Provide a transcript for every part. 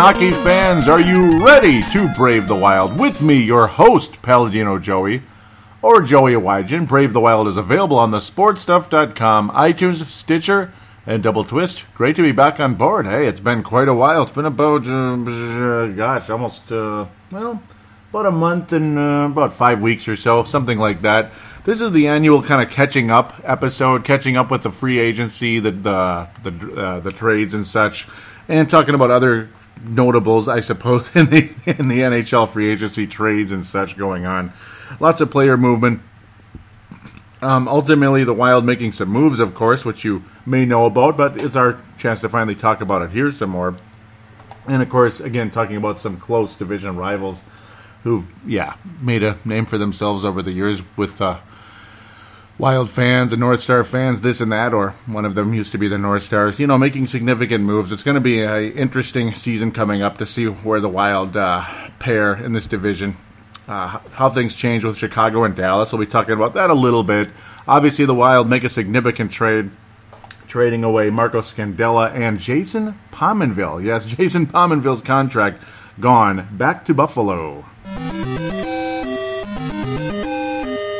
Hockey fans, are you ready to brave the wild? With me, your host, Paladino Joey, or Joey Wygen. Brave the Wild is available on the sportstuff.com, iTunes, Stitcher, and Double Twist. Great to be back on board. Hey, it's been quite a while. It's been about, uh, gosh, almost, uh, well, about a month and uh, about five weeks or so, something like that. This is the annual kind of catching up episode, catching up with the free agency, the the the, uh, the trades and such, and talking about other notables, I suppose, in the in the NHL free agency trades and such going on. Lots of player movement. Um, ultimately, the Wild making some moves, of course, which you may know about, but it's our chance to finally talk about it here some more. And of course, again, talking about some close division rivals who've, yeah, made a name for themselves over the years with uh, Wild fans the North Star fans, this and that, or one of them used to be the North Stars, you know, making significant moves. It's going to be an interesting season coming up to see where the Wild uh, pair in this division. Uh, how things change with Chicago and Dallas. We'll be talking about that a little bit. Obviously, the Wild make a significant trade, trading away Marco Scandella and Jason Pominville. Yes, Jason Pominville's contract gone back to Buffalo.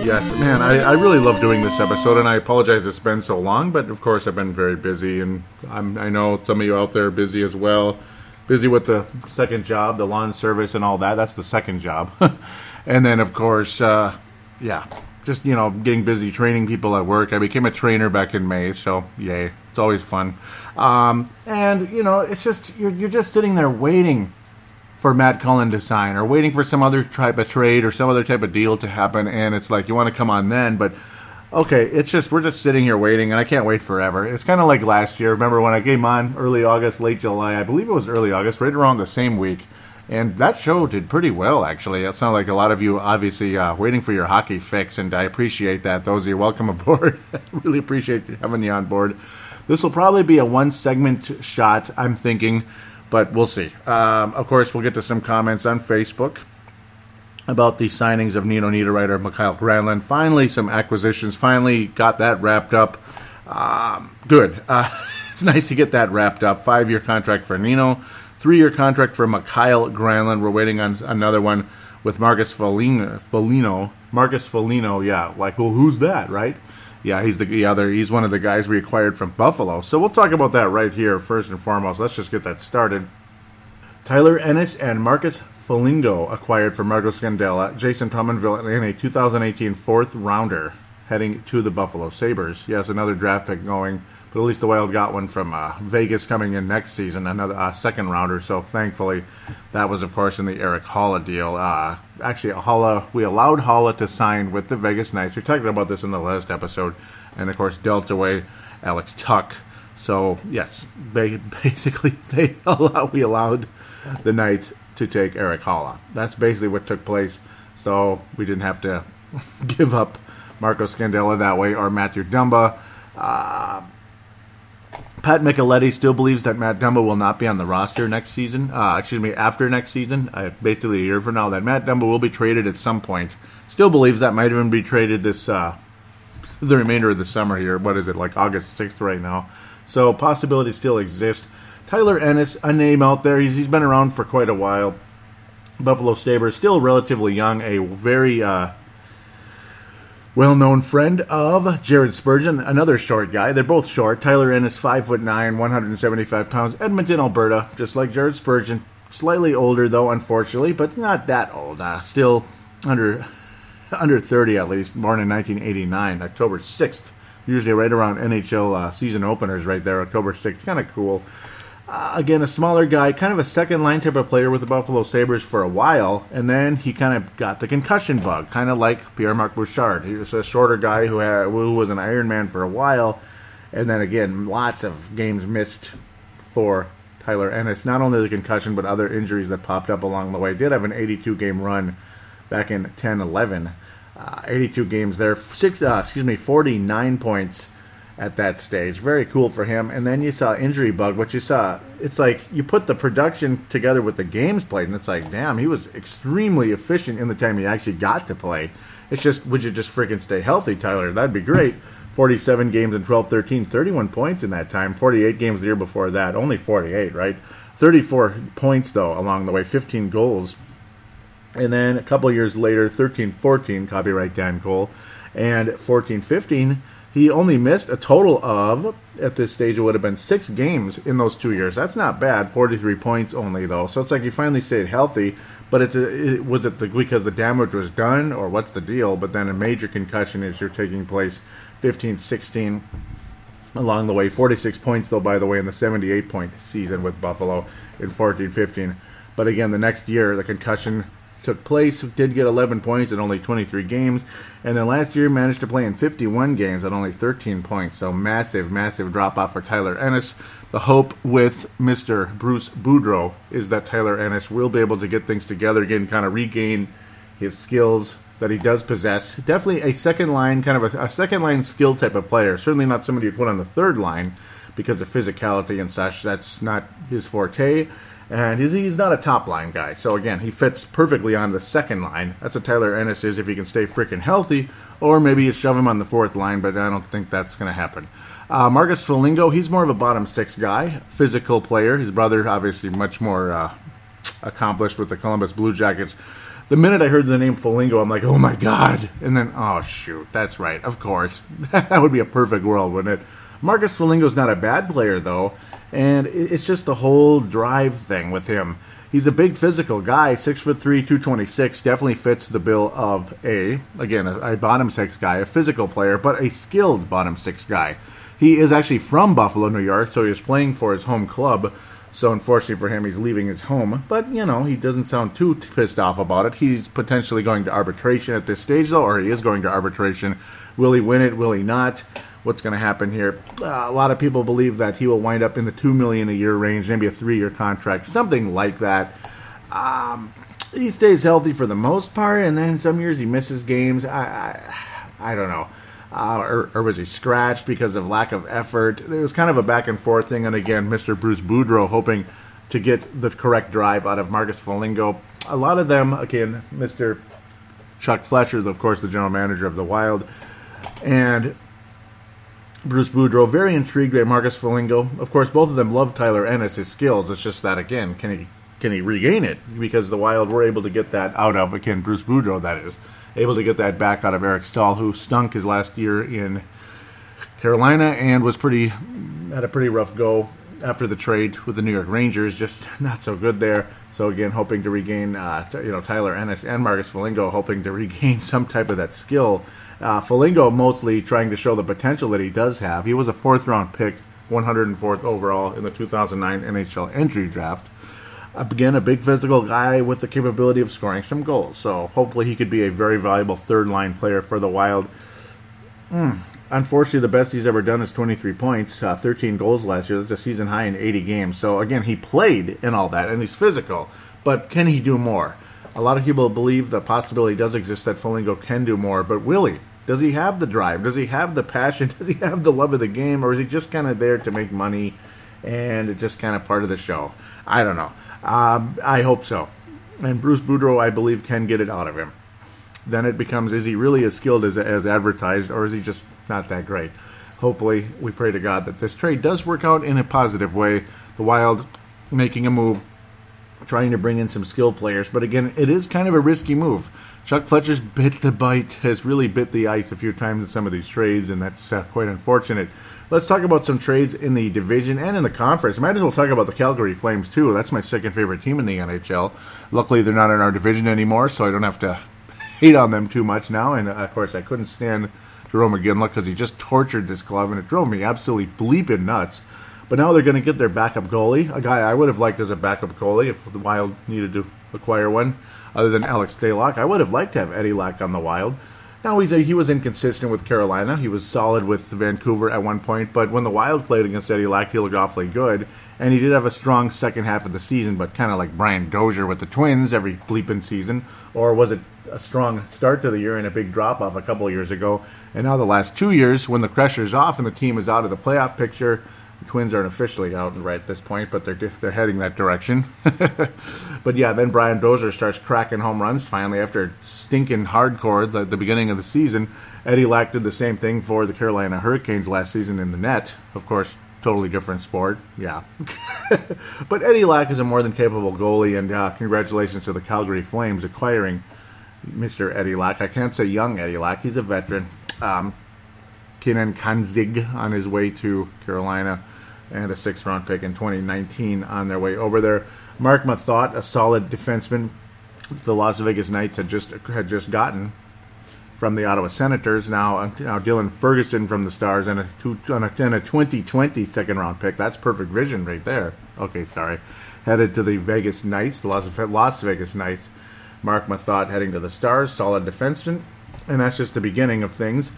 Yes, man, I, I really love doing this episode, and I apologize it's been so long, but of course I've been very busy, and I'm, I know some of you out there are busy as well. Busy with the second job, the lawn service, and all that. That's the second job. and then, of course, uh, yeah, just, you know, getting busy training people at work. I became a trainer back in May, so yay. It's always fun. Um, and, you know, it's just, you're, you're just sitting there waiting for Matt Cullen to sign or waiting for some other type of trade or some other type of deal to happen and it's like you want to come on then but okay it's just we're just sitting here waiting and I can't wait forever. It's kind of like last year remember when I came on early August late July I believe it was early August right around the same week and that show did pretty well actually. It sounded like a lot of you obviously uh, waiting for your hockey fix and I appreciate that. Those of you welcome aboard. Really appreciate having you on board. This will probably be a one segment shot I'm thinking but we'll see. Um, of course, we'll get to some comments on Facebook about the signings of Nino Niederreiter, Mikael Granlund. Finally, some acquisitions. Finally, got that wrapped up. Um, good. Uh, it's nice to get that wrapped up. Five year contract for Nino, three year contract for Mikael Granlund. We're waiting on another one with Marcus Foligno. Marcus Foligno, yeah. Like, well, who's that, right? Yeah, he's the other. He's one of the guys we acquired from Buffalo. So we'll talk about that right here first and foremost. Let's just get that started. Tyler Ennis and Marcus Foligno acquired from Marco Scandella, Jason Pominville in a 2018 fourth rounder heading to the Buffalo Sabres. Yes, another draft pick going, but at least the Wild got one from uh, Vegas coming in next season, another uh, second rounder. So thankfully, that was of course in the Eric Haula deal. Uh, actually, Haula we allowed Haula to sign with the Vegas Knights. We talked about this in the last episode, and of course dealt away Alex Tuch. So yes, basically they allow, we allowed the Knights to take Eric Haula. That's basically what took place. So we didn't have to give up Marco Scandella that way, or Matthew Dumba. Uh, Pat Micheletti still believes that Matt Dumba will not be on the roster next season. Uh, excuse me, after next season, uh, basically a year from now. That Matt Dumba will be traded at some point. Still believes that might even be traded this uh, the remainder of the summer here. What is it like August sixth right now? So possibilities still exist. Tyler Ennis, a name out there. He's, he's been around for quite a while. Buffalo Sabres, still relatively young, a very uh, well known friend of Jared Spurgeon, another short guy. They're both short. Tyler Ennis, 5 foot 9, 175 pounds. Edmonton, Alberta, just like Jared Spurgeon. Slightly older, though, unfortunately, but not that old. Uh, still under under 30 at least. Born in 1989, October 6th. Usually right around NHL uh, season openers, right there, October 6th. Kind of cool. Uh, again, a smaller guy, kind of a second line type of player with the Buffalo Sabres for a while, and then he kind of got the concussion bug, kind of like Pierre Marc Bouchard. He was a shorter guy who, had, who was an Iron Man for a while, and then again, lots of games missed for Tyler Ennis. Not only the concussion, but other injuries that popped up along the way. Did have an 82 game run back in 10 11. Uh, 82 games there, six, uh, excuse me, 49 points at that stage. Very cool for him. And then you saw Injury Bug, what you saw. It's like you put the production together with the games played, and it's like, damn, he was extremely efficient in the time he actually got to play. It's just, would you just freaking stay healthy, Tyler? That'd be great. 47 games in 12 13, 31 points in that time. 48 games the year before that, only 48, right? 34 points, though, along the way, 15 goals. And then a couple years later, 13 14, copyright Dan Cole, and 14 15, he only missed a total of, at this stage, it would have been six games in those two years. That's not bad. 43 points only, though. So it's like he finally stayed healthy. But it's a, it, was it the, because the damage was done, or what's the deal? But then a major concussion issue taking place 15 16 along the way. 46 points, though, by the way, in the 78 point season with Buffalo in 14 15. But again, the next year, the concussion took place, did get 11 points in only 23 games, and then last year managed to play in 51 games at only 13 points. So massive, massive drop off for Tyler Ennis. The hope with Mr. Bruce Boudreau is that Tyler Ennis will be able to get things together again, kind of regain his skills that he does possess. Definitely a second line, kind of a, a second line skill type of player. Certainly not somebody you put on the third line because of physicality and such. That's not his forte and he's, he's not a top line guy. So again, he fits perfectly on the second line. That's what Tyler Ennis is if he can stay freaking healthy, or maybe you shove him on the fourth line, but I don't think that's going to happen. Uh, Marcus Foligno, he's more of a bottom six guy, physical player. His brother, obviously, much more uh, accomplished with the Columbus Blue Jackets. The minute I heard the name Foligno, I'm like, oh my god! And then, oh shoot, that's right, of course. that would be a perfect world, wouldn't it? Marcus Foligno's not a bad player, though and it's just the whole drive thing with him. He's a big physical guy, six foot three, two twenty six. Definitely fits the bill of a again a, a, bottom six guy, a physical player, but a skilled bottom six guy. He is actually from Buffalo, New York, so he was playing for his home club. So unfortunately for him, he's leaving his home. But you know, he doesn't sound too pissed off about it. He's potentially going to arbitration at this stage, though, or he is going to arbitration. Will he win it? Will he not? What's going to happen here. Uh, a lot of people believe that he will wind up in the two million a year range, maybe a three-year contract, something like that. Um, he stays healthy for the most part, and then some years he misses games. I, I, I don't know. Uh, or, or, was he scratched because of lack of effort? There was kind of a back and forth thing, and again, Mr. Bruce Boudreau hoping to get the correct drive out of Marcus Foligno. A lot of them, again, Mr. Chuck Fletcher of course, the general manager of the Wild, and Bruce Boudreau, very intrigued by Marcus Foligno. Of course, both of them love Tyler Ennis, his skills. It's just that again, can he can he regain it? Because the Wild were able to get that out of again Bruce Boudreau, that is able to get that back out of Eric Staal, who stunk his last year in Carolina and was pretty had a pretty rough go after the trade with the New York Rangers. Just not so good there. So again, hoping to regain, uh, you know, Tyler Ennis and Marcus Foligno, hoping to regain some type of that skill uh, Foligno mostly trying to show the potential that he does have. He was a fourth round pick, 104th overall in the 2009 NHL entry draft. Again, a big physical guy with the capability of scoring some goals. So hopefully he could be a very valuable third line player for the Wild. Mm. Unfortunately, the best he's ever done is 23 points, uh, 13 goals last year. That's a season high in 80 games. So again, he played in all that, and he's physical. But can he do more? A lot of people believe the possibility does exist that Foligno can do more, but will he? Does he have the drive? Does he have the passion? Does he have the love of the game? Or is he just kind of there to make money and it's just kind of part of the show? I don't know. Um, I hope so. And Bruce Boudreau, I believe, can get it out of him. Then it becomes is he really as skilled as, as advertised or is he just not that great? Hopefully, we pray to God that this trade does work out in a positive way. The Wild making a move, trying to bring in some skilled players, but again, it is kind of a risky move Chuck Fletcher's bit the bite, has really bit the ice a few times in some of these trades, and that's uh, quite unfortunate. Let's talk about some trades in the division and in the conference. Might as well talk about the Calgary Flames, too. That's my second favorite team in the NHL. Luckily, they're not in our division anymore, so I don't have to hate on them too much now. And, uh, of course, I couldn't stand Jarome Iginla because he just tortured this club, and it drove me absolutely bleeping nuts. But now they're going to get their backup goalie, a guy I would have liked as a backup goalie if the Wild needed to acquire one other than Alex Stalock. I would have liked to have Eddie Lack on the Wild. Now he's a, he was inconsistent with Carolina. He was solid with Vancouver at one point, but when the Wild played against Eddie Lack, he looked awfully good, and he did have a strong second half of the season. But kind of like Brian Dozier with the Twins every bleeping season, or was it a strong start to the year and a big drop off a couple of years ago? And now the last two years, when the pressure's off and the team is out of the playoff picture, Twins aren't officially out right at this point, but they're they're heading that direction. but yeah, then Brian Dozier starts cracking home runs finally after stinking hardcore the, the beginning of the season. Eddie Lack did the same thing for the Carolina Hurricanes last season in the net. Of course, totally different sport. Yeah. but Eddie Lack is a more than capable goalie, and uh, congratulations to the Calgary Flames acquiring Mr. Eddie Lack. I can't say young Eddie Lack, he's a veteran. Um, Keegan Kanzig on his way to Carolina, and a sixth round pick in 2019 on their way over there. Marc Methot, a solid defenseman, the Las Vegas Knights had just had just gotten from the Ottawa Senators. Now, now Dylan Ferguson from the Stars and a, two, and a, and a 2020 second round pick. That's perfect vision right there. Okay, sorry. Headed to the Vegas Knights, the Las, Las Vegas Knights. Marc Methot heading to the Stars, solid defenseman. And that's just the beginning of things.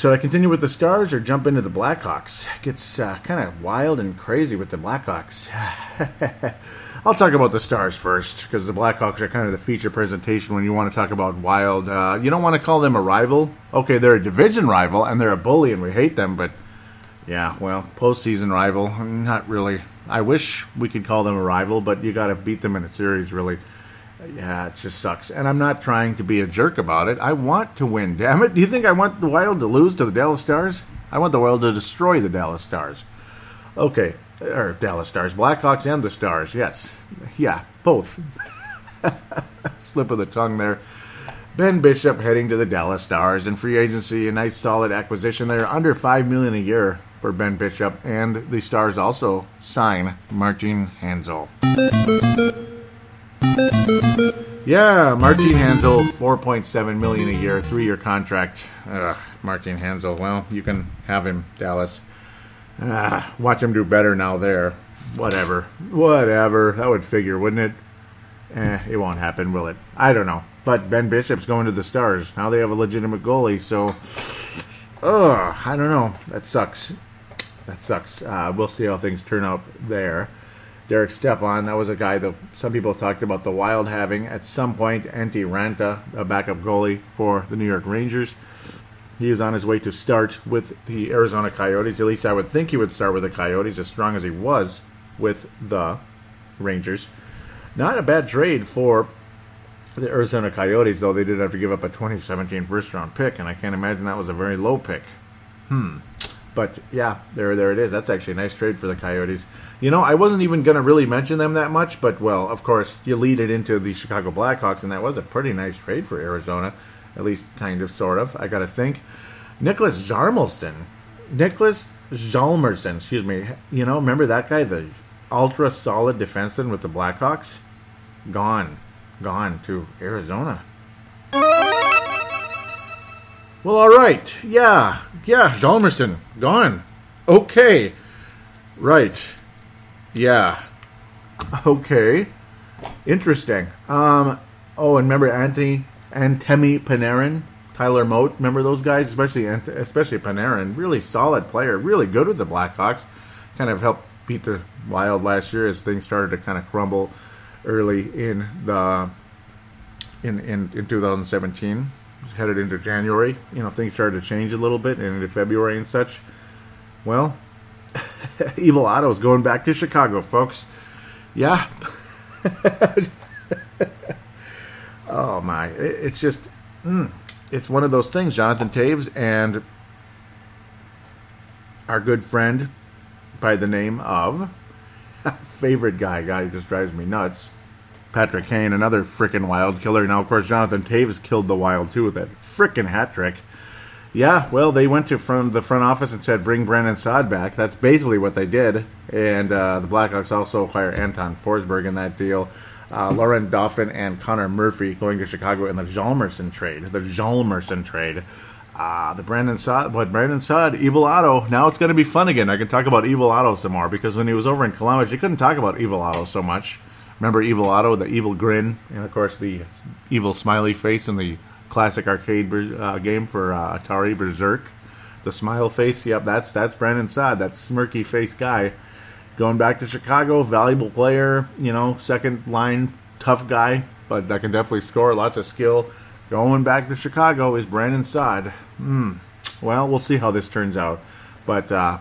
Should I continue with the Stars or jump into the Blackhawks? It gets uh, kind of wild and crazy with the Blackhawks. I'll talk about the Stars first because the Blackhawks are kind of the feature presentation when you want to talk about wild. Uh, you don't want to call them a rival. Okay, they're a division rival and they're a bully and we hate them, but yeah, well, postseason rival, not really. I wish we could call them a rival, but you got to beat them in a series, really. Yeah, it just sucks. And I'm not trying to be a jerk about it. I want to win, damn it. Do you think I want the Wild to lose to the Dallas Stars? I want the Wild to destroy the Dallas Stars. Okay, or Dallas Stars, Blackhawks, and the Stars. Yes, yeah, both. Slip of the tongue there. Ben Bishop heading to the Dallas Stars in free agency, a nice solid acquisition there, under five million a year for Ben Bishop, and the Stars also sign Martin Hanzal. Yeah, Martin point seven million a year, three-year contract. Ugh, Martin Hanzal. Well, you can have him, Dallas. Ah, watch him do better now there. Whatever. Whatever. That would figure, wouldn't it? Eh, it won't happen, will it? I don't know. But Ben Bishop's going to the Stars. Now they have a legitimate goalie, so. Ugh, I don't know. That sucks. That sucks. Uh, we'll see how things turn out there. Derek Stepan, that was a guy that some people talked about the Wild having at some point. Antti Raanta, a backup goalie for the New York Rangers. He is on his way to start with the Arizona Coyotes. At least I would think he would start with the Coyotes, as strong as he was with the Rangers. Not a bad trade for the Arizona Coyotes, though they did have to give up a 2017 first round pick, and I can't imagine that was a very low pick. Hmm. But yeah, there, there it is. That's actually a nice trade for the Coyotes. You know, I wasn't even going to really mention them that much, but well, of course, you lead it into the Chicago Blackhawks, and that was a pretty nice trade for Arizona at least kind of, sort of. I got to think. Nicholas Hjalmarsson. Nicholas Hjalmarsson, excuse me. You know, remember that guy, the ultra solid defenseman with the Blackhawks? Gone. Gone to Arizona. Well, all right. Yeah. Yeah, Hjalmarsson. Gone. Okay. Right. Yeah. Okay. Interesting. Um, oh, and remember Anthony and Temi Panarin, Tyler Motte. Remember those guys, especially especially Panarin. Really solid player, really good with the Blackhawks. Kind of helped beat the Wild last year as things started to kind of crumble early in the in in, in 2017. Headed into January, you know, things started to change a little bit, and into February and such. Well, Evil Otto's going back to Chicago, folks. Yeah. oh my, it's just, mm, it's one of those things. Jonathan Toews and our good friend by the name of favorite guy, guy who just drives me nuts. Patrick Kane, another freaking wild killer. Now, of course, Jonathan Toews killed the wild too with that freaking hat trick. Yeah, well, they went to from the front office and said, "Bring Brandon Saad back." That's basically what they did, and uh, the Blackhawks also acquire Anton Forsberg in that deal uh, Laurent Dauphin and Connor Murphy going to Chicago in the Hjalmarsson trade. The Hjalmarsson trade. Uh, the Brandon Saad, but Brandon Saad, Evil Otto. Now it's going to be fun again. I can talk about Evil Otto some more because when he was over in Columbus, you couldn't talk about Evil Otto so much. Remember Evil Otto, the evil grin, and of course the evil smiley face in the classic arcade uh, game for uh, Atari Berzerk. The smile face, yep, that's that's Brandon Saad, that smirky face guy. Going back to Chicago, valuable player, you know, second line tough guy, but that can definitely score, lots of skill. Going back to Chicago is Brandon Saad. Hmm. Well, we'll see how this turns out. But uh,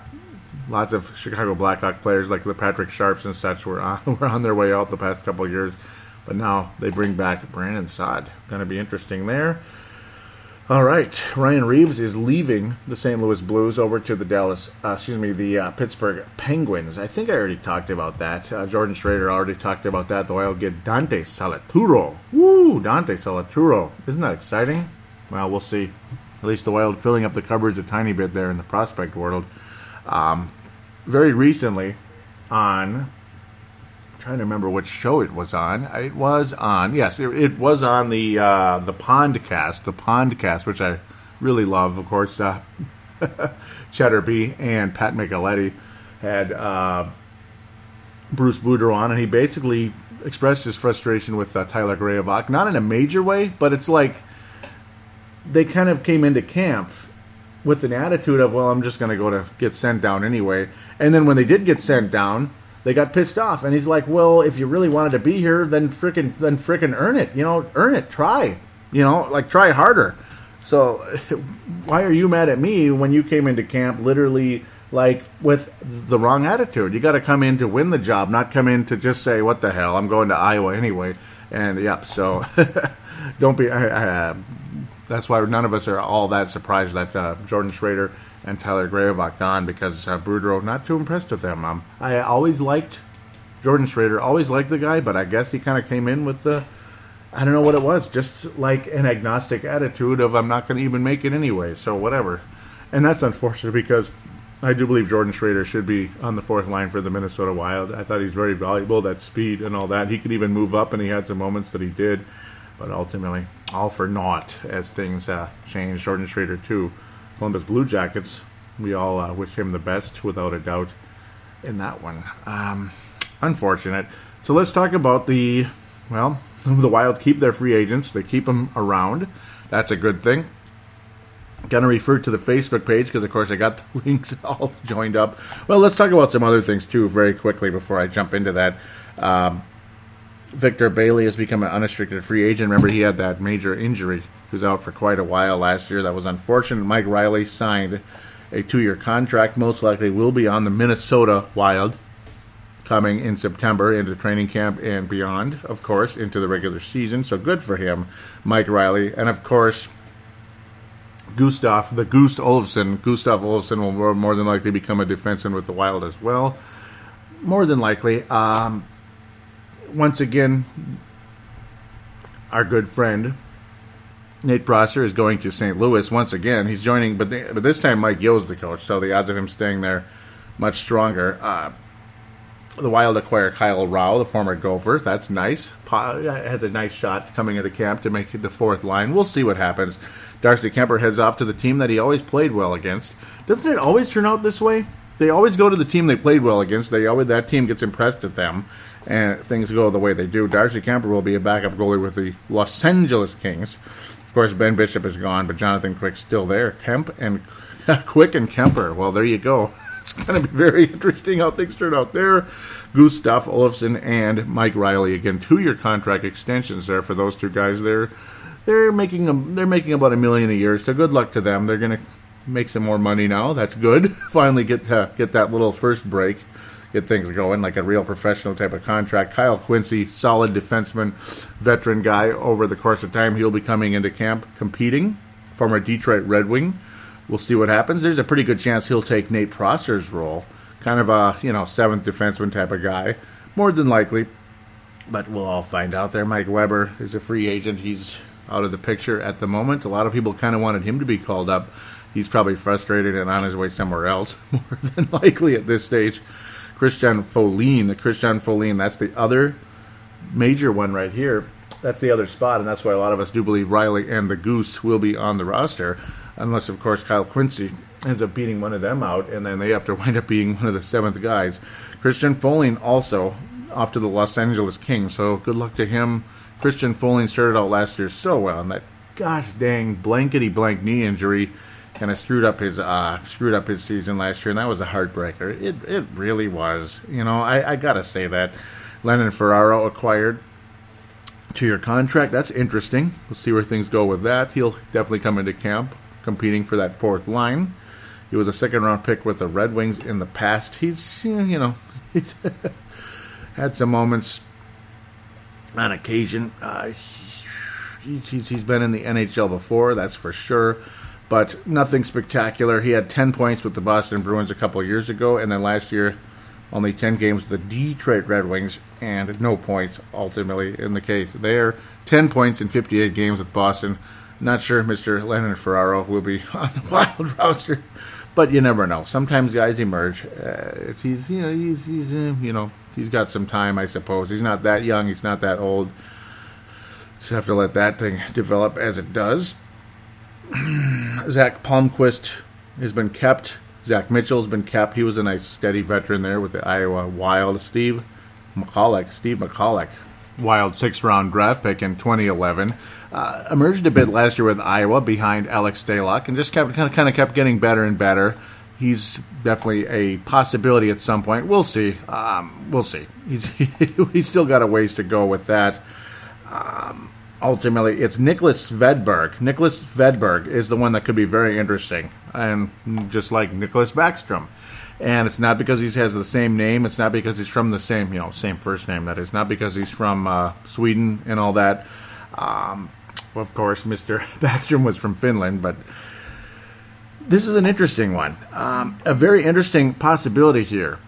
lots of Chicago Blackhawk players like the Patrick Sharps and such were on, were on their way out the past couple of years. But now they bring back Brandon Saad. Going to be interesting there. All right, Ryan Reaves is leaving the St. Louis Blues over to the Dallas, uh, excuse me, the uh, Pittsburgh Penguins. I think I already talked about that. Uh, Jordan Schroeder already talked about that. The Wild get Dante Salituro. Woo, Dante Salituro. Isn't that exciting? Well, we'll see. At least the Wild filling up the cupboards a tiny bit there in the prospect world. Um, very recently, on trying to remember which show it was on. It was on yes, it, it was on the uh, the Pondcast, the Pondcast, which I really love. Of course, uh, Cheddar B and Pat Micheletti had uh, Bruce Boudreau on, and he basically expressed his frustration with uh, Tyler Graovac, not in a major way, but it's like they kind of came into camp with an attitude of, well, I'm just going to go to get sent down anyway. And then when they did get sent down, they got pissed off, and he's like, "Well, if you really wanted to be here, then frickin' then frickin' earn it. You know, earn it. Try. You know, like try harder." So, why are you mad at me when you came into camp literally like with the wrong attitude? You got to come in to win the job, not come in to just say, "What the hell? I'm going to Iowa anyway." And yep, so don't be. Uh, that's why none of us are all that surprised that uh, Jordan Schroeder and Tyler Graovac gone because uh, not too impressed with them. Um, I always liked Jordan Schroeder, always liked the guy, but I guess he kind of came in with the I don't know what it was, just like an agnostic attitude of I'm not going to even make it anyway, so whatever. And that's unfortunate because I do believe Jordan Schroeder should be on the fourth line for the Minnesota Wild. I thought he's very valuable, that speed and all that. He could even move up, and he had some moments that he did, but ultimately, all for naught as things uh. Jordan Schroeder, too Columbus Blue Jackets. We all uh, wish him the best, without a doubt, in that one. Um, unfortunate. So let's talk about the, well, the Wild keep their free agents. They keep them around. That's a good thing. To refer to the Facebook page because, of course, I got the links all joined up. Well, let's talk about some other things, too, very quickly before I jump into that. Um, Victor Bailey has become an unrestricted free agent. Remember, he had that major injury who's out for quite a while last year. That was unfortunate. Mike Reilly signed a two year contract, most likely will be on the Minnesota Wild coming in September into training camp and beyond, of course, into the regular season. So good for him, Mike Reilly. And of course, Gustav, the Gust Olofsson. Gustav Olofsson will more than likely become a defenseman with the Wild as well. More than likely. Um, once again, our good friend Nate Prosser is going to St. Louis once again. He's joining, but, but this time Mike Yeo's the coach, so the odds of him staying there much stronger. Uh, the Wild acquire Kyle Rau, the former Gopher. That's nice. Had a nice shot coming into camp to make it the fourth line. We'll see what happens. Darcy Kuemper heads off to the team that he always played well against. Doesn't it always turn out this way? They always go to the team they played well against. They always that team gets impressed at them, and things go the way they do. Darcy Kuemper will be a backup goalie with the Los Angeles Kings. Of course, Ben Bishop is gone, but Jonathan Quick's still there. Kemp and Quick and Kuemper. Well, there you go. It's going to be very interesting how things turn out there. Gustav Olofsson and Mike Reilly again, two-year contract extensions there for those two guys. They're they're making a, they're making about a million a year. So good luck to them. They're going to make some more money now. That's good. Finally get to, get that little first break get things going like a real professional type of contract. Kyle Quincey, solid defenseman, veteran guy. Over the course of time, he'll be coming into camp competing. Former Detroit Red Wing. We'll see what happens. There's a pretty good chance he'll take Nate Prosser's role, kind of a you know seventh defenseman type of guy, more than likely. But we'll all find out there. Mike Weber is a free agent. He's out of the picture at the moment. A lot of people kind of wanted him to be called up. He's probably frustrated and on his way somewhere else, more than likely at this stage. Christian Folin. The Christian Folin, that's the other major one right here. That's the other spot, and that's why a lot of us do believe Reilly and the Goose will be on the roster, unless, of course, Kyle Quincey ends up beating one of them out, and then they have to wind up being one of the seventh guys. Christian Folin also off to the Los Angeles Kings, so good luck to him. Christian Folin started out last year so well, and that gosh dang blankety blank knee injury kind of screwed up his uh, screwed up his season last year, and that was a heartbreaker. It it really was. You know, I, I gotta say that Landon Ferraro acquired to your contract. That's interesting. We'll see where things go with that. He'll definitely come into camp competing for that fourth line. He was a second round pick with the Red Wings in the past. He's you know he's had some moments on occasion. Uh, he's, he's been in the NHL before, that's for sure, but nothing spectacular. He had 10 points with the Boston Bruins a couple years ago, and then last year, only 10 games with the Detroit Red Wings, and no points ultimately in the case there. 10 points in 58 games with Boston. Not sure Mr. Leonard Ferraro will be on the Wild roster, but you never know. Sometimes guys emerge. Uh, he's you know he's he's uh, you know he's got some time, I suppose. He's not that young. He's not that old. Just have to let that thing develop as it does. Zach Palmquist has been kept. Zach Mitchell's been kept. He was a nice, steady veteran there with the Iowa Wild. Steve McCulloch, Steve McCulloch, Wild six round draft pick in 2011. Uh, emerged a bit last year with Iowa behind Alex Stalock and just kept kind of, kind of kept getting better and better. He's definitely a possibility at some point. We'll see. Um, we'll see. He's he's still got a ways to go with that. Um, ultimately, it's Nicholas Svedberg. Nicholas Svedberg is the one that could be very interesting, and just like Nicholas Backstrom and it's not because he has the same name. It's not because he's from the same, you know, same first name. That is not because he's from uh, Sweden and all that. Um, of course, Mr. Backstrom was from Finland, but this is an interesting one. Um, a very interesting possibility here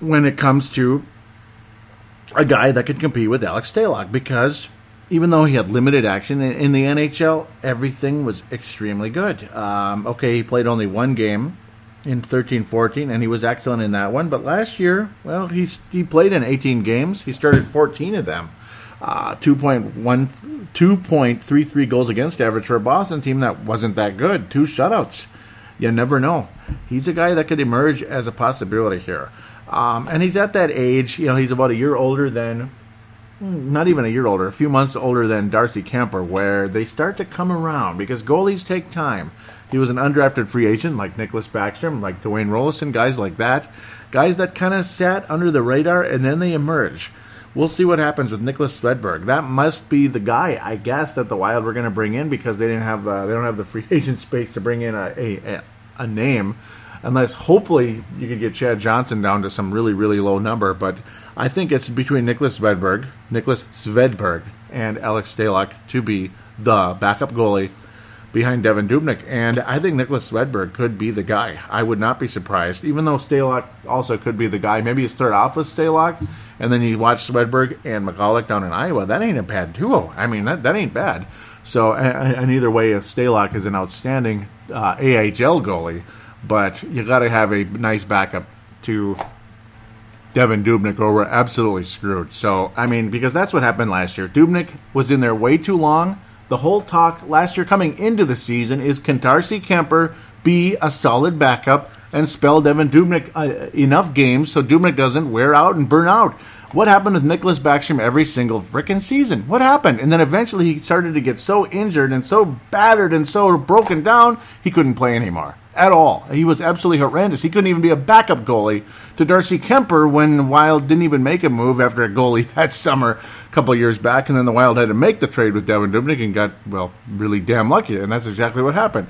when it comes to a guy that could compete with Alex Stalock because even though he had limited action in, the NHL, everything was extremely good. Um, okay, he played only one game in 13-14, and he was excellent in that one. But last year, well, he's he played in 18 games. He started 14 of them. Uh, 2.1, 2.33 goals against average for a Boston team that wasn't that good. Two shutouts. You never know. He's a guy that could emerge as a possibility here. Um, and he's at that age, you know, he's about a year older than, not even a year older, a few months older than Darcy Kuemper, where they start to come around because goalies take time. He was an undrafted free agent like Nicholas Backstrom, like Dwayne Roloson, guys like that. Guys that kind of sat under the radar and then they emerge. We'll see what happens with Nicholas Svedberg. That must be the guy, I guess, that the Wild were going to bring in because they didn't have uh, they don't have the free agent space to bring in a, a, a name unless hopefully you could get Chad Johnson down to some really really low number. But I think it's between Nicholas Svedberg, Nicholas Svedberg, and Alex Stalock to be the backup goalie behind Devan Dubnyk, and I think Nicholas Svedberg could be the guy. I would not be surprised, even though Stalock also could be the guy. Maybe you start off with Stalock, and then you watch Svedberg and McCulloch down in Iowa. That ain't a bad duo. I mean, that, that ain't bad. So, and, and either way, if Stalock is an outstanding uh, AHL goalie, but you got to have a nice backup to Devan Dubnyk, or we're absolutely screwed. So, I mean, because that's what happened last year. Dubnyk was in there way too long the whole talk last year coming into the season is can Darcy Kuemper be a solid backup and spell Devan Dubnyk uh, enough games so Dubnyk doesn't wear out and burn out? What happened with Nicholas Backstrom every single freaking season? What happened? And then eventually he started to get so injured and so battered and so broken down, he couldn't play anymore at all. He was absolutely horrendous. He couldn't even be a backup goalie to Darcy Kuemper when Wild didn't even make a move after a goalie that summer a couple years back, and then the Wild had to make the trade with Devan Dubnyk and got well really damn lucky, and that's exactly what happened.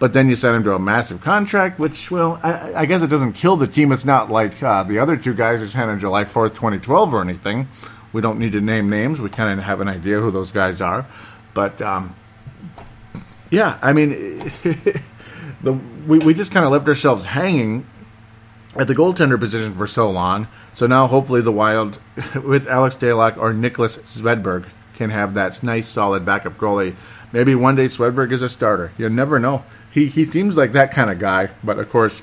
But then you sent him to a massive contract, which, well, I, I guess it doesn't kill the team. It's not like uh, the other two guys just signed on July 4th, 2012 or anything. We don't need to name names. We kind of have an idea who those guys are. But, um, yeah, I mean, the we, we just kind of left ourselves hanging at the goaltender position for so long. So now hopefully the Wild with Alex Stalock or Nicholas Svedberg can have that nice solid backup goalie. Maybe one day Svedberg is a starter. You never know. He he seems like that kind of guy, but of course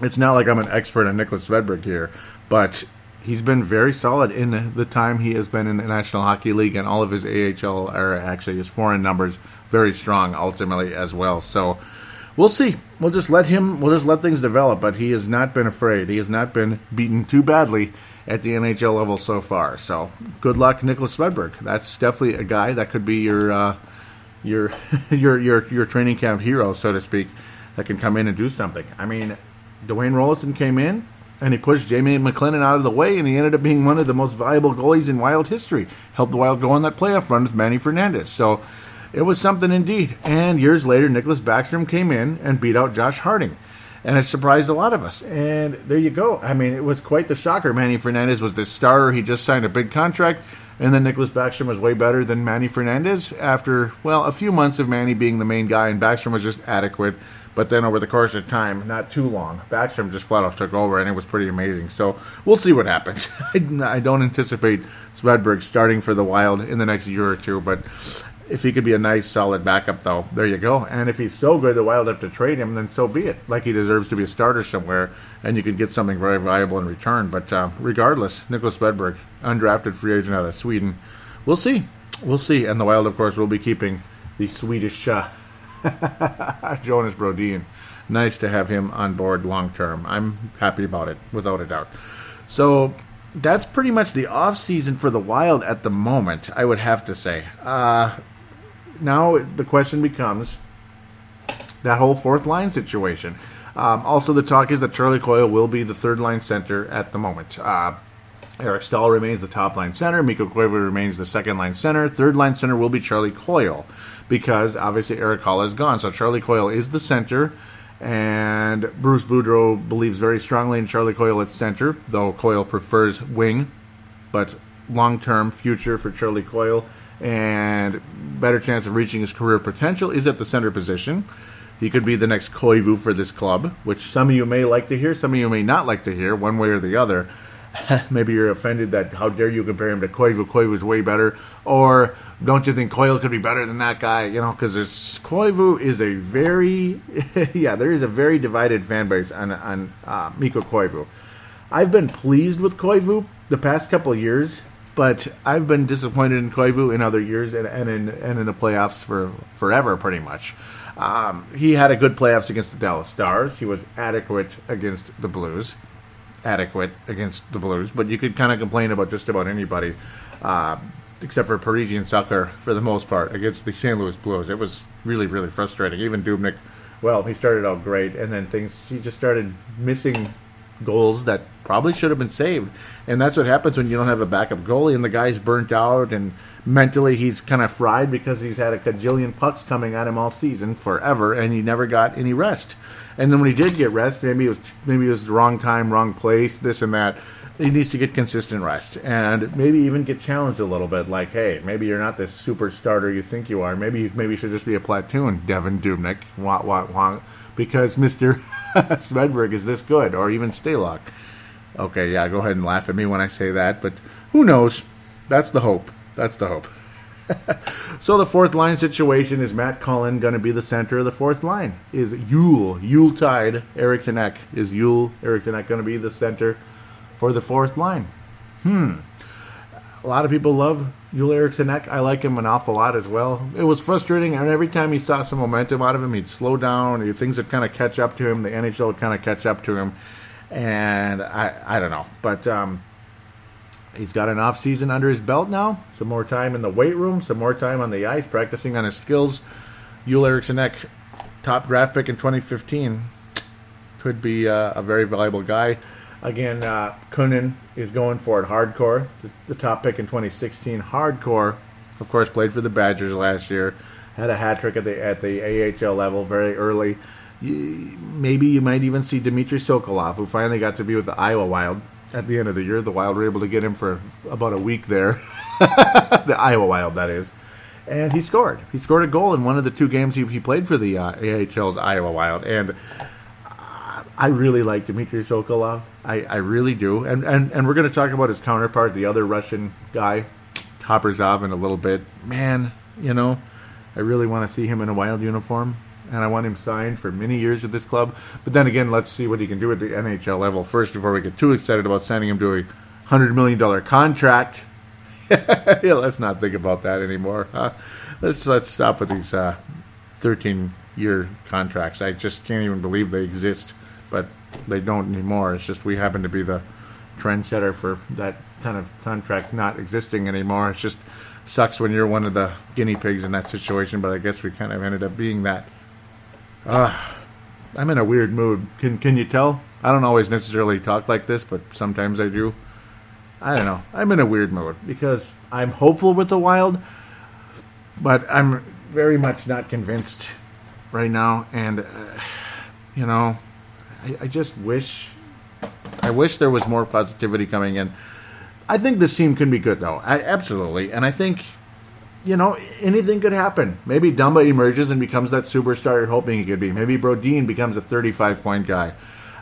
it's not like I'm an expert on Nicholas Svedberg here, but he's been very solid in the time he has been in the National Hockey League and all of his AHL or actually his foreign numbers very strong ultimately as well. So we'll see. We'll just let him. We'll just let things develop. But he has not been afraid. He has not been beaten too badly at the NHL level so far. So good luck, Nicholas Svedberg. That's definitely a guy that could be your uh, your your your your training camp hero, so to speak, that can come in and do something. I mean, Dwayne Roloson came in. And he pushed Jamie McLennan out of the way, and he ended up being one of the most valuable goalies in Wild history. Helped the Wild go on that playoff run with Manny Fernandez. So it was something indeed. And years later, Nicholas Backstrom came in and beat out Josh Harding. And it surprised a lot of us. And there you go. I mean, it was quite the shocker. Manny Fernandez was the starter. He just signed a big contract. And then Nicholas Backstrom was way better than Manny Fernandez after, well, a few months of Manny being the main guy, and Backstrom was just adequate. But then over the course of time, not too long, Backstrom just flat out took over, and it was pretty amazing. So we'll see what happens. I don't anticipate Swedberg starting for the Wild in the next year or two, but if he could be a nice, solid backup, though, there you go. And if he's so good, the Wild have to trade him, then so be it. Like he deserves to be a starter somewhere, and you could get something very valuable in return. But uh, regardless, Nicholas Swedberg, undrafted free agent out of Sweden. We'll see. We'll see. And the Wild, of course, will be keeping the Swedish uh, Jonas Brodin. Nice to have him on board long term. I'm happy about it, without a doubt. So that's pretty much the off season for the Wild at the moment. I would have to say. Uh, now the question becomes that whole fourth line situation. Um, also, the talk is that Charlie Coyle will be the third line center at the moment. Uh, Eric Staal remains the top line center. Mikko Koivu remains the second line center. Third line center will be Charlie Coyle because obviously Eric Haula is gone. So Charlie Coyle is the center. And Bruce Boudreau believes very strongly in Charlie Coyle at center, though Coyle prefers wing. But long term future for Charlie Coyle and better chance of reaching his career potential is at the center position. He could be the next Koivu for this club, which some of you may like to hear, some of you may not like to hear, one way or the other. Maybe you're offended that how dare you compare him to Koivu? Koivu's way better, or don't you think Coyle could be better than that guy? You know, because Koivu is a very, yeah, there is a very divided fan base on on uh, Mikko Koivu. I've been pleased with Koivu the past couple years but I've been disappointed in Koivu in other years and, and in and in the playoffs for forever, pretty much. Um, he had a good playoffs against the Dallas Stars. He was adequate against the Blues, adequate against the Blues. But you could kind of complain about just about anybody, uh, except for Parise and Zucker for the most part against the St. Louis Blues. It was really really frustrating. Even Dubnyk, well, he started out great, and then things he just started missing goals that probably should have been saved. And that's what happens when you don't have a backup goalie and the guy's burnt out and mentally he's kind of fried because he's had a cajillion pucks coming at him all season forever and he never got any rest. And then when he did get rest, maybe it was maybe it was the wrong time, wrong place, this and that. He needs to get consistent rest and maybe even get challenged a little bit. Like, hey, maybe you're not the super starter you think you are. Maybe you, maybe should just be a platoon, Devan Dubnyk. Wah, wah, wah, because Mister Swedberg is this good, or even Stalock. Okay, yeah, go ahead and laugh at me when I say that, but who knows? That's the hope. That's the hope. so the fourth line situation is Matt Cullen going to be the center of the fourth line? Is Yule Yule Tide Eriksson Ek is Yule Eriksson Ek going to be the center for the fourth line? Hmm. A lot of people love Yule Eriksson. I like him an awful lot as well. It was frustrating, and every time he saw some momentum out of him, he'd slow down. Things would kind of catch up to him. The NHL would kind of catch up to him, and I I don't know, but um, he's got an off season under his belt now. Some more time in the weight room, some more time on the ice, practicing on his skills. Yule Eriksson top draft pick in 2015, could be uh, a very valuable guy. Again, uh, Kunin is going for it hardcore. The, the, top pick in 2016, hardcore. Of course, played for the Badgers last year. Had a hat trick at the at the AHL level very early maybe you might even see Dmitry Sokolov, who finally got to be with the Iowa Wild at the end of the year. The Wild were able to get him for about a week there. the Iowa Wild, that is. And he scored. He scored a goal in one of the two games he, he played for the uh, AHL's Iowa Wild. And I really like Dmitry Sokolov. I, I really do. And, and, and we're going to talk about his counterpart, the other Russian guy, Kaprizov, in a little bit. Man, you know, I really want to see him in a Wild uniform and I want him signed for many years with this club. But then again, let's see what he can do at the NHL level first before we get too excited about signing him to a hundred million dollar contract. yeah, let's not think about that anymore. Uh, let's let's stop with these uh, thirteen year contracts. I just can't even believe they exist, but they don't anymore. It's just we happen to be the trendsetter for that kind of contract not existing anymore. It just sucks when you're one of the guinea pigs in that situation, but I guess we kind of ended up being that. Uh, I'm in a weird mood. Can can you tell? I don't always necessarily talk like this, but sometimes I do. I don't know. I'm in a weird mood because I'm hopeful with the Wild, but I'm very much not convinced right now. And uh, you know, I, I just wish, I wish there was more positivity coming in. I think this team can be good, though. I, absolutely. And I think, you know, anything could happen. Maybe Dumba emerges and becomes that superstar you're hoping he could be. Maybe Brodin becomes a 35 point guy.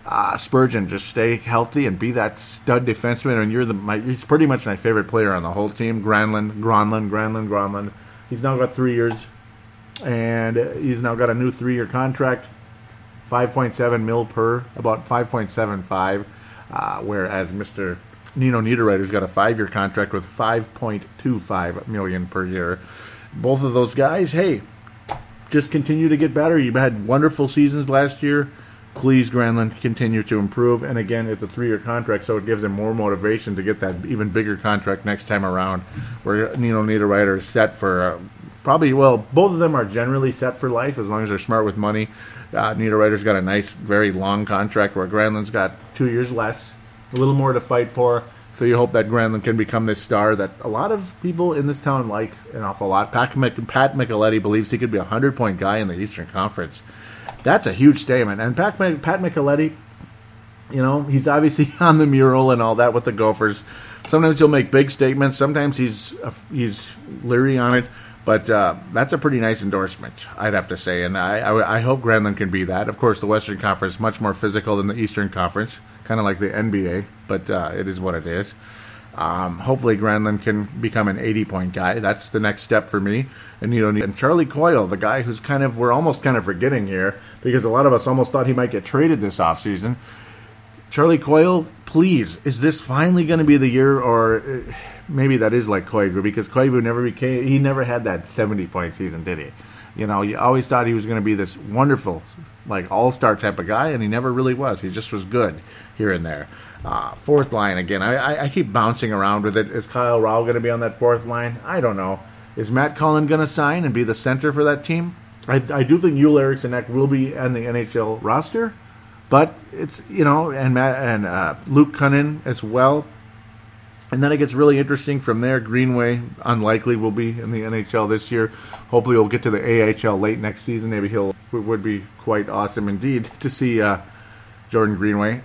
Uh, Spurgeon, just stay healthy and be that stud defenseman. And you're the my, he's pretty much my favorite player on the whole team. Granlund, Granlund, Granlund, Granlund. He's now got three years, and he's now got a new three year contract, 5.7 mil per, about 5.75. Uh, whereas Mr. Nino Niederreiter's got a five-year contract with 5.25 million per year. Both of those guys, hey, just continue to get better. You had wonderful seasons last year. Please, Granlund, continue to improve. And again, it's a three-year contract, so it gives him more motivation to get that even bigger contract next time around. Where Nino Niederreiter is set for uh, probably well, both of them are generally set for life as long as they're smart with money. Uh, Niederreiter's got a nice, very long contract, where Granlund's got two years less a little more to fight for. So you hope that Granlund can become this star that a lot of people in this town like an awful lot. Pat, Mc, Pat Micheletti believes he could be a 100 point guy in the Eastern Conference. That's a huge statement. And Pat, Pat Micheletti, you know, he's obviously on the mural and all that with the Gophers. Sometimes he'll make big statements. Sometimes he's uh, he's leery on it. But uh, that's a pretty nice endorsement, I'd have to say, and I, I, I, hope Granlund can be that. Of course, the Western Conference is much more physical than the Eastern Conference, kind of like the NBA, but uh, it is what it is. Um, hopefully, Granlund can become an 80 point guy. That's the next step for me. And you know, and Charlie Coyle, the guy who's kind of we're almost kind of forgetting here because a lot of us almost thought he might get traded this offseason. Charlie Coyle, please, is this finally going to be the year, or uh, maybe that is like Koivu because Koivu never became he never had that 70 point season, did he? You know, you always thought he was going to be this wonderful, like all star type of guy, and he never really was. He just was good here and there. Uh, fourth line again. I, I, I, keep bouncing around with it. Is Kyle Rau going to be on that fourth line? I don't know. Is Matt Cullen going to sign and be the center for that team? I, I do think Joel Eriksson Ek will be on the NHL roster, but it's you know, and Matt and uh, Luke Kunin as well. And then it gets really interesting from there. Greenway, unlikely, will be in the NHL this year. Hopefully, he'll get to the AHL late next season. Maybe he'll would be quite awesome indeed to see uh, Jordan Greenway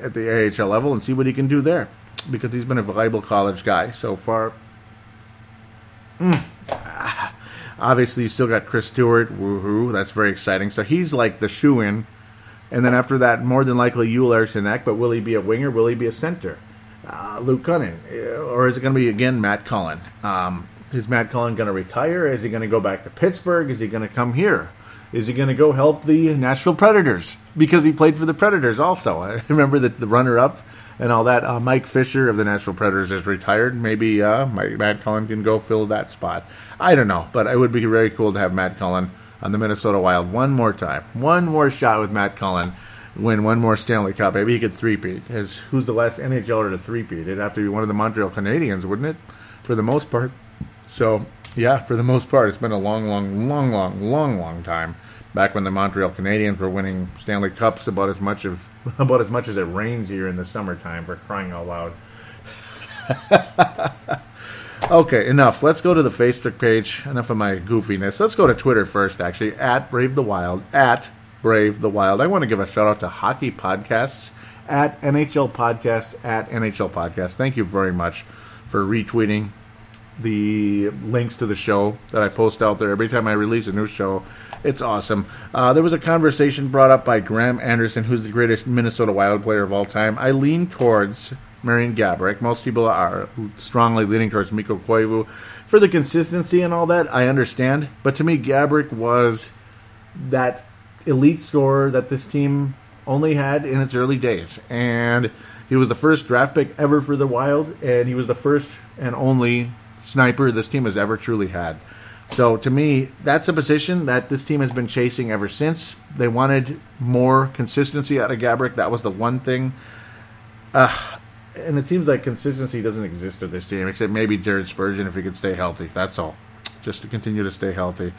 at the AHL level and see what he can do there because he's been a valuable college guy so far. Mm. Obviously, you still got Chris Stewart. Woohoo! That's very exciting. So he's like the shoe in. And then after that, more than likely, Joel Eriksson Ek. But will he be a winger? Will he be a center? uh, Luke Kunin, uh, or is it going to be again Matt Cullen? Um, is Matt Cullen going to retire? Is he going to go back to Pittsburgh? Is he going to come here? Is he going to go help the Nashville Predators because he played for the Predators also? I remember that the runner-up and all that. Uh, Mike Fisher of the Nashville Predators is retired. Maybe uh, Matt Cullen can go fill that spot. I don't know, but it would be very cool to have Matt Cullen on the Minnesota Wild one more time, one more shot with Matt Cullen win one more Stanley Cup. Maybe he could three-peat. As who's the last NHLer to three-peat? It'd have to be one of the Montreal Canadiens, wouldn't it? For the most part. So yeah, for the most part, it's been a long, long, long, long, long, long time. Back when the Montreal Canadiens were winning Stanley Cups about as much of about as much as it rains here in the summertime for crying out loud. okay, enough. Let's go to the Facebook page. Enough of my goofiness. Let's go to Twitter first, actually. At Brave the Wild. At Brave the Wild. I want to give a shout out to Hockey Podcasts at NHL Podcast at NHL Podcast. Thank you very much for retweeting the links to the show that I post out there every time I release a new show. It's awesome. Uh, there was a conversation brought up by Graham Anderson, who's the greatest Minnesota Wild player of all time. I lean towards Marian Gaborik. Most people are strongly leaning towards Mikko Koivu. For the consistency and all that, I understand. But to me, Gaborik was that elite scorer that this team only had in its early days. And he was the first draft pick ever for the Wild, and he was the first and only sniper this team has ever truly had. So to me, that's a position that this team has been chasing ever since. They wanted more consistency out of Gaborik. That was the one thing. Uh, and it seems like consistency doesn't exist with this team, except maybe Jared Spurgeon if he could stay healthy. That's all. Just to continue to stay healthy.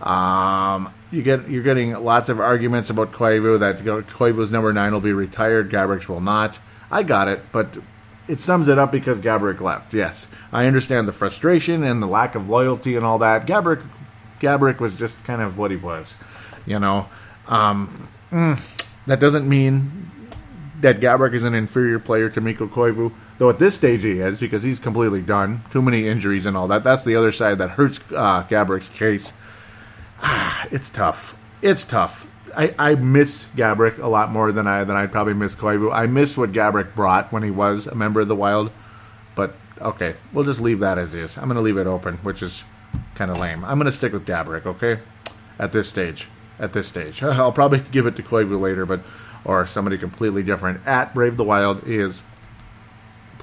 Um, you get you're getting lots of arguments about Koivu that Koivu's number nine will be retired, Gaborik's will not. I got it, but it sums it up because Gaborik left. Yes, I understand the frustration and the lack of loyalty and all that. Gaborik, Gaborik was just kind of what he was, you know. Um, mm, that doesn't mean that Gaborik is an inferior player to Mikko Koivu, though at this stage he is because he's completely done. Too many injuries and all that. That's the other side that hurts uh, Gaborik's case. Ah, it's tough. It's tough. I, I miss Gaborik a lot more than I than I'd probably miss Koivu. I miss what Gaborik brought when he was a member of the Wild, but okay, we'll just leave that as is. I'm going to leave it open, which is kind of lame. I'm going to stick with Gaborik, okay? At this stage, at this stage, I'll probably give it to Koivu later, but or somebody completely different. At Brave the Wild is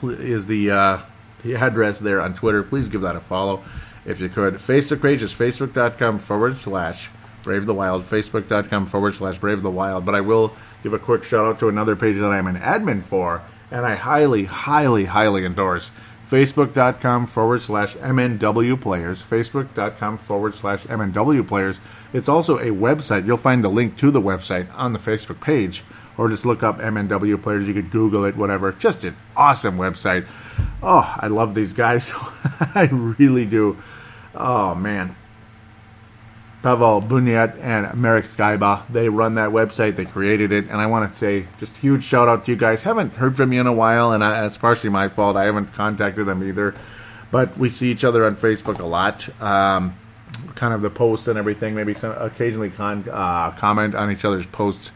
is the uh, the address there on Twitter. Please give that a follow if you could. Facebook page is facebook.com forward slash Brave the Wild, facebook.com forward slash Brave the Wild. But I will give a quick shout out to another page that I'm an admin for, and I highly, highly, highly endorse. Facebook.com forward slash MNW players. Facebook.com forward slash MNW players. It's also a website. You'll find the link to the website on the Facebook page, or just look up MNW players. You could Google it, whatever. Just an awesome website. Oh, I love these guys. I really do. Oh, man. Pavel Bunyat and Marek Skyba. They run that website. They created it, and I want to say just huge shout out to you guys. Haven't heard from you in a while, and I, it's partially my fault. I haven't contacted them either, but we see each other on Facebook a lot. Um, kind of the posts and everything. Maybe some occasionally con, uh, comment on each other's posts.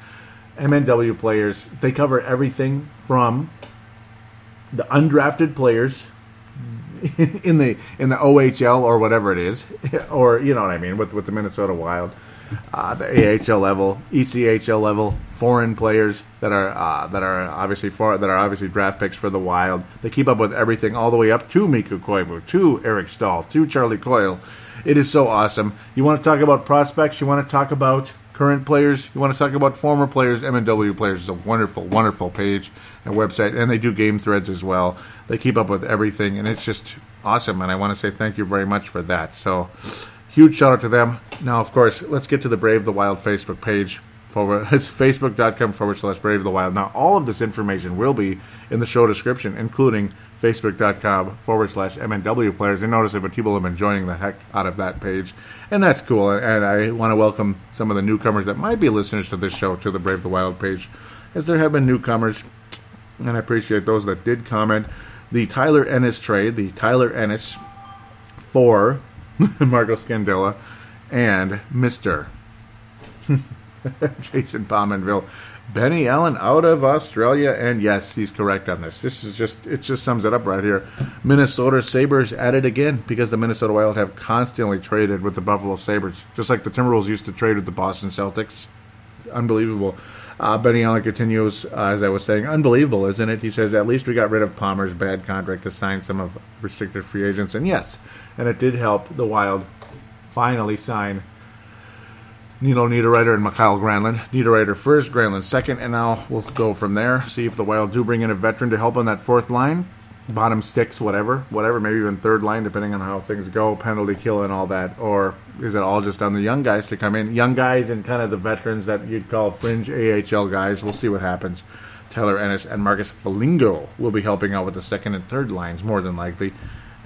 MNW players. They cover everything from the undrafted players in the in the OHL or whatever it is, or you know what I mean with with the Minnesota Wild, uh, the AHL level, ECHL level, foreign players that are uh, that are obviously for, that are obviously draft picks for the Wild. They keep up with everything all the way up to Mikko Koivu, to Eric Staal, to Charlie Coyle. It is so awesome. You want to talk about prospects? You want to talk about current players, you want to talk about former players, MNW players is a wonderful, wonderful page and website, and they do game threads as well. They keep up with everything, and it's just awesome. And I want to say thank you very much for that. So, huge shout out to them. Now, of course, let's get to the Brave the Wild Facebook page. Forward, it's facebook.com forward slash Brave the Wild. Now, all of this information will be in the show description, including facebook.com forward slash MNW players. I notice that people have been joining the heck out of that page, and that's cool. And I want to welcome some of the newcomers that might be listeners to this show to the Brave the Wild page, as there have been newcomers, and I appreciate those that did comment. The Tyler Ennis trade, the Tyler Ennis for Marco Scandella and Mr. Jason Pominville Benny Allen out of Australia, and yes, he's correct on this. This is just it just sums it up right here. Minnesota Sabres at it again because the Minnesota Wild have constantly traded with the Buffalo Sabres, just like the Timberwolves used to trade with the Boston Celtics. Unbelievable. Uh, Benny Allen continues, uh, as I was saying, unbelievable, isn't it? He says, at least we got rid of Palmer's bad contract to sign some of restricted free agents. And yes, and it did help the Wild finally sign Nino Niederreiter and Mikael Granlund. Niederreiter first, Granlund second, and now we'll go from there. See if the Wild do bring in a veteran to help on that fourth line. Bottom sticks, whatever, whatever, maybe even third line, depending on how things go, penalty kill and all that. Or is it all just on the young guys to come in? Young guys and kind of the veterans that you'd call fringe AHL guys. We'll see what happens. Tyler Ennis and Marcus Foligno will be helping out with the second and third lines, more than likely.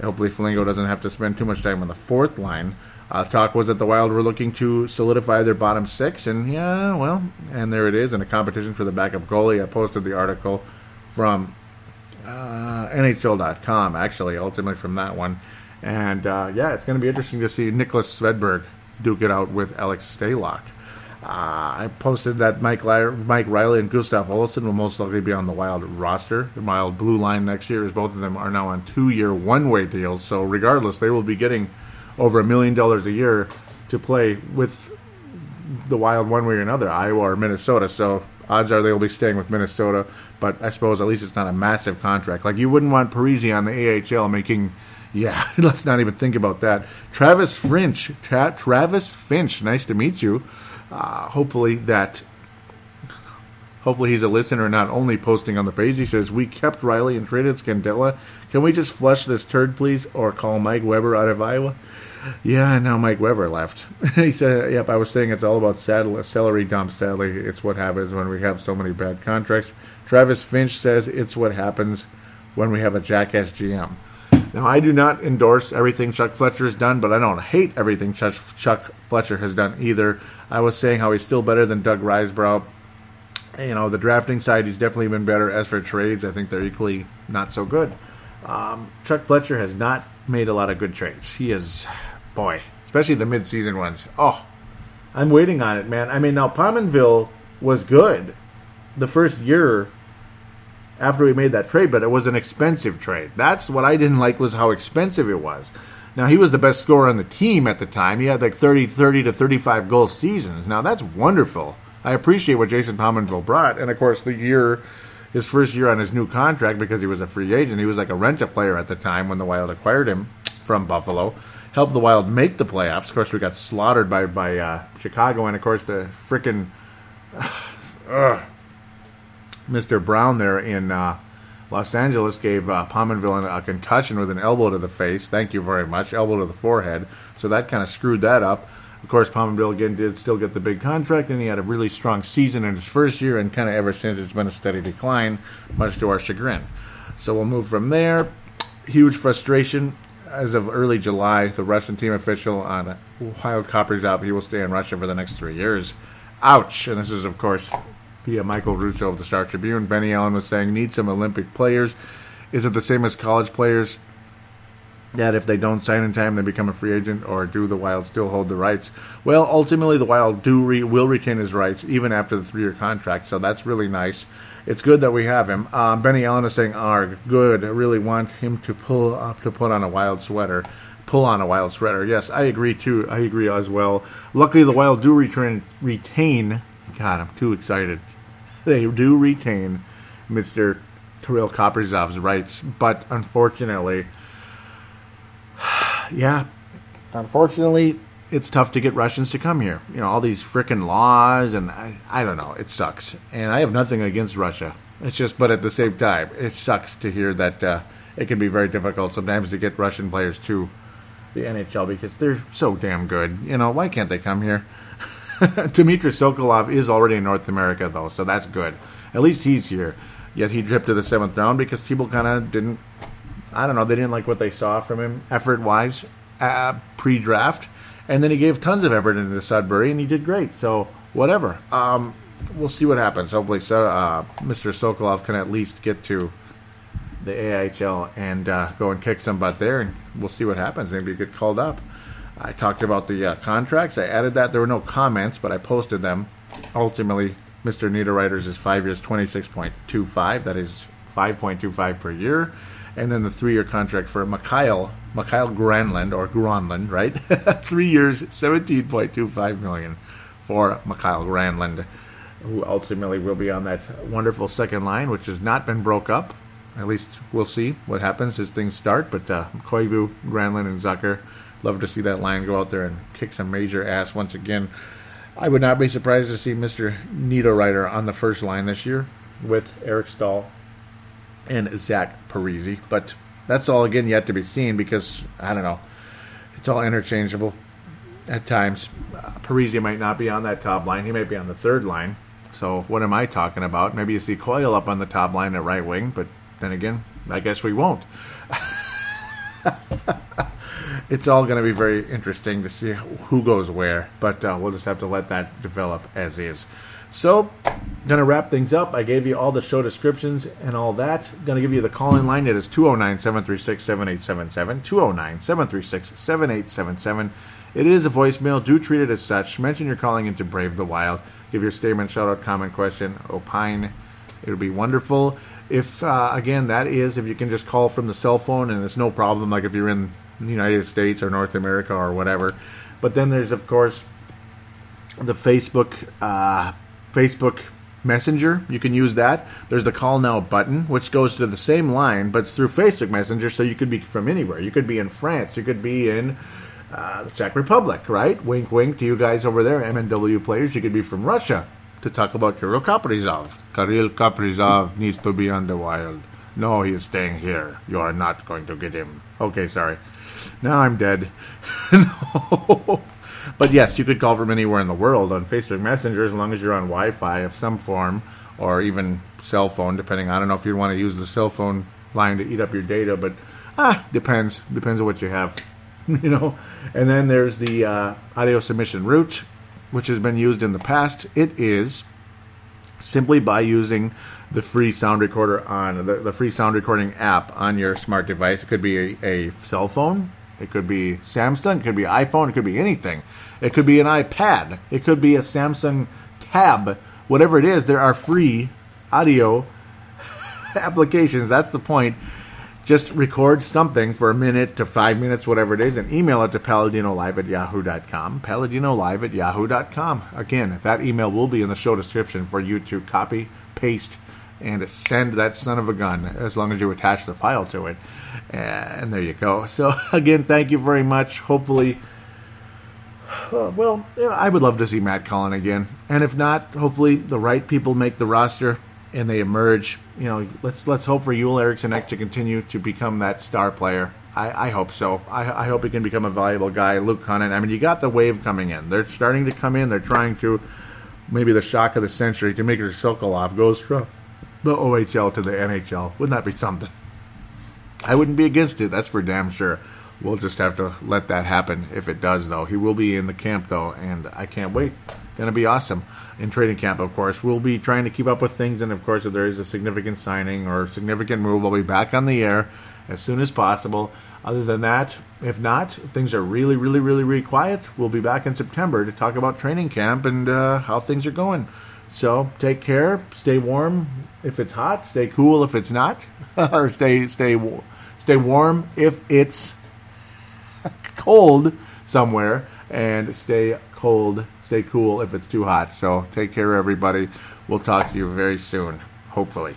Hopefully, Foligno doesn't have to spend too much time on the fourth line. Uh, talk was that the Wild were looking to solidify their bottom six, and yeah, well, and there it is in a competition for the backup goalie. I posted the article from uh, NHL.com, actually, ultimately from that one. And uh, yeah, it's going to be interesting to see Niklas Svedberg duke it out with Alex Stalock. Uh, I posted that Mike, Mike Reilly and Gustav Olofsson will most likely be on the Wild roster. The Wild blue line next year, as both of them are now on two year one way deals. So, regardless, they will be getting over a million dollars a year to play with the Wild one way or another, Iowa or Minnesota. So odds are they will be staying with Minnesota. But I suppose at least it's not a massive contract. Like you wouldn't want Parise on the AHL making. Yeah, let's not even think about that. Travis Finch, Tra- Travis Finch, nice to meet you. Uh, hopefully that Hopefully, he's a listener, not only posting on the page. He says, We kept Reilly and traded Scandella. Can we just flush this turd, please? Or call Mike Weber out of Iowa? Yeah, and now Mike Weber left. he said, Yep, I was saying it's all about saddle, celery dump. Sadly, it's what happens when we have so many bad contracts. Travis Finch says it's what happens when we have a jackass GM. Now, I do not endorse everything Chuck Fletcher has done, but I don't hate everything Chuck, Chuck Fletcher has done either. I was saying how he's still better than Doug Risebrough You know, the drafting side, he's definitely been better. As for trades, I think they're equally not so good. Um, Chuck Fletcher has not made a lot of good trades. He is, boy, especially the midseason ones. Oh, I'm waiting on it, man. I mean, now Pominville was good the first year after we made that trade, but it was an expensive trade. That's what I didn't like was how expensive it was. Now he was the best scorer on the team at the time. He had like 30, 30 to 35 goal seasons. Now that's wonderful. I appreciate what Jason Pominville brought, and of course the year, his first year on his new contract because he was a free agent. He was like a rent-a player at the time when the Wild acquired him from Buffalo. Helped the Wild make the playoffs. Of course, we got slaughtered by by uh, Chicago, and of course the freaking. Uh, Mr. Brown there in uh, Los Angeles gave uh, Pominville a concussion with an elbow to the face. Thank you very much. Elbow to the forehead. So that kind of screwed that up. Of course, Pominville again did still get the big contract, and he had a really strong season in his first year, and kind of ever since it's been a steady decline, much to our chagrin. So we'll move from there. Huge frustration as of early July. The Russian team official on Wild out. he will stay in Russia for the next three years. Ouch! And this is, of course, via Michael Russo of the Star Tribune. Benny Allen was saying, need some Olympic players. Is it the same as college players? That if they don't sign in time, they become a free agent, or do the Wild still hold the rights? Well, ultimately, the Wild do re- will retain his rights even after the three-year contract, so that's really nice. It's good that we have him. Um, Benny Allen is saying, "Arg, good. I really want him to pull up to put on a Wild sweater." pull on a wild sweater. Yes, I agree too. I agree as well. Luckily, the Wild do return, retain. God, I'm too excited they do retain Mr. Kirill Kaprizov's rights, but unfortunately, yeah, unfortunately, it's tough to get Russians to come here. You know, all these freaking laws, and I, I don't know, it sucks. And I have nothing against Russia. It's just, but at the same time, it sucks to hear that uh, it can be very difficult sometimes to get Russian players to the NHL because they're so damn good. You know, why can't they come here? Dmitry Sokolov is already in North America, though, so that's good. At least he's here. Yet he dripped to the seventh round because people kind of didn't, I don't know, they didn't like what they saw from him effort wise uh, pre draft. And then he gave tons of effort into Sudbury, and he did great. So, whatever. Um, we'll see what happens. Hopefully, so, uh, Mr. Sokolov can at least get to the AHL and uh, go and kick some butt there, and we'll see what happens. Maybe get called up. I talked about the uh, contracts. I added that. There were no comments, but I posted them. Ultimately, Mr. Niederreiter's is five years, 26.25. That is 5.25 per year. And then the three year contract for Mikhail Mikael Granlund, or Granlund, right? three years, 17.25 million for Mikhail Granlund, who ultimately will be on that wonderful second line, which has not been broke up. At least we'll see what happens as things start. But uh, Koivu, Granlund, and Zucker Love to see that line go out there and kick some major ass once again. I would not be surprised to see Mr. Niederreiter on the first line this year with Eric Staal and Zach Parise. But that's all again yet to be seen because I don't know. It's all interchangeable at times. Uh, Parise might not be on that top line. He might be on the third line. So what am I talking about? Maybe you see Coyle up on the top line at right wing, but then again, I guess we won't. it's all going to be very interesting to see who goes where, but uh, we'll just have to let that develop as is. So, going to wrap things up. I gave you all the show descriptions and all that. Going to give you the call in line. It is 209 736 7877. 209 736 7877. It is a voicemail. Do treat it as such. Mention you're calling into Brave the Wild. Give your statement, shout out, comment, question, opine. It'll be wonderful. If, uh, again, that is, if you can just call from the cell phone and it's no problem, like if you're in the United States or North America or whatever. But then there's of course the Facebook uh, Facebook Messenger. You can use that. There's the call now button, which goes to the same line, but it's through Facebook Messenger, so you could be from anywhere. You could be in France. You could be in uh, the Czech Republic, right? Wink, wink to you guys over there, MNW players. You could be from Russia to talk about Kirill Kaprizov. Kirill Kaprizov needs to be on the wild. No, he is staying here. You are not going to get him. Okay, sorry. Now I'm dead. no. But yes, you could call from anywhere in the world on Facebook Messenger as long as you're on Wi Fi of some form or even cell phone, depending. I don't know if you want to use the cell phone line to eat up your data, but ah, depends. Depends on what you have. you know? And then there's the uh, audio submission route, which has been used in the past. It is simply by using the free sound recorder on the, the free sound recording app on your smart device. It could be a, a cell phone, it could be Samsung, it could be iPhone, it could be anything. It could be an iPad, it could be a Samsung Tab, whatever it is. There are free audio applications. That's the point. Just record something for a minute to five minutes, whatever it is, and email it to paladinolive at yahoo.com. Paladinolive at yahoo.com. Again, that email will be in the show description for you to copy, paste, and send that son of a gun as long as you attach the file to it. And there you go. So, again, thank you very much. Hopefully, uh, well, I would love to see Matt Cullen again. And if not, hopefully the right people make the roster and they emerge. You know, let's let's hope for Eriksson Ek to continue to become that star player. I, I hope so. I, I, hope he can become a valuable guy. Luke Kunin. I mean, you got the wave coming in. They're starting to come in. They're trying to maybe the shock of the century. to make Dmitry Sokolov goes from the OHL to the NHL. Wouldn't that be something? I wouldn't be against it. That's for damn sure. We'll just have to let that happen if it does, though. He will be in the camp, though, and I can't wait. To be awesome in training camp, of course. We'll be trying to keep up with things, and of course, if there is a significant signing or significant move, we'll be back on the air as soon as possible. Other than that, if not, if things are really, really, really, really quiet, we'll be back in September to talk about training camp and uh, how things are going. So take care, stay warm if it's hot, stay cool if it's not, or stay stay stay warm if it's cold somewhere, and stay cold stay cool if it's too hot. So take care, everybody. We'll talk to you very soon, hopefully.